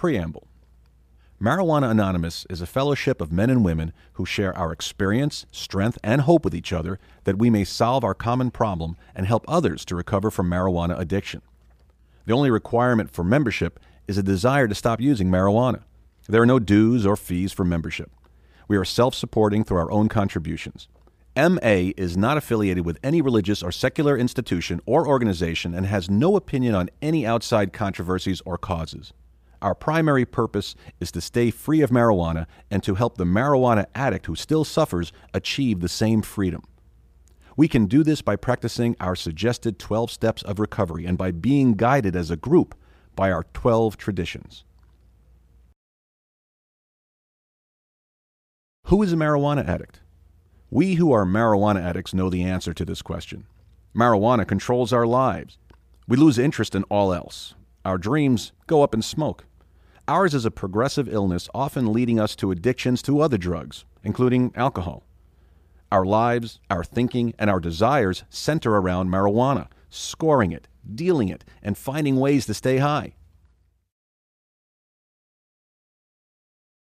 Preamble Marijuana Anonymous is a fellowship of men and women who share our experience, strength, and hope with each other that we may solve our common problem and help others to recover from marijuana addiction. The only requirement for membership is a desire to stop using marijuana. There are no dues or fees for membership. We are self supporting through our own contributions. MA is not affiliated with any religious or secular institution or organization and has no opinion on any outside controversies or causes. Our primary purpose is to stay free of marijuana and to help the marijuana addict who still suffers achieve the same freedom. We can do this by practicing our suggested 12 steps of recovery and by being guided as a group by our 12 traditions. Who is a marijuana addict? We who are marijuana addicts know the answer to this question. Marijuana controls our lives. We lose interest in all else. Our dreams go up in smoke. Ours is a progressive illness, often leading us to addictions to other drugs, including alcohol. Our lives, our thinking, and our desires center around marijuana, scoring it, dealing it, and finding ways to stay high.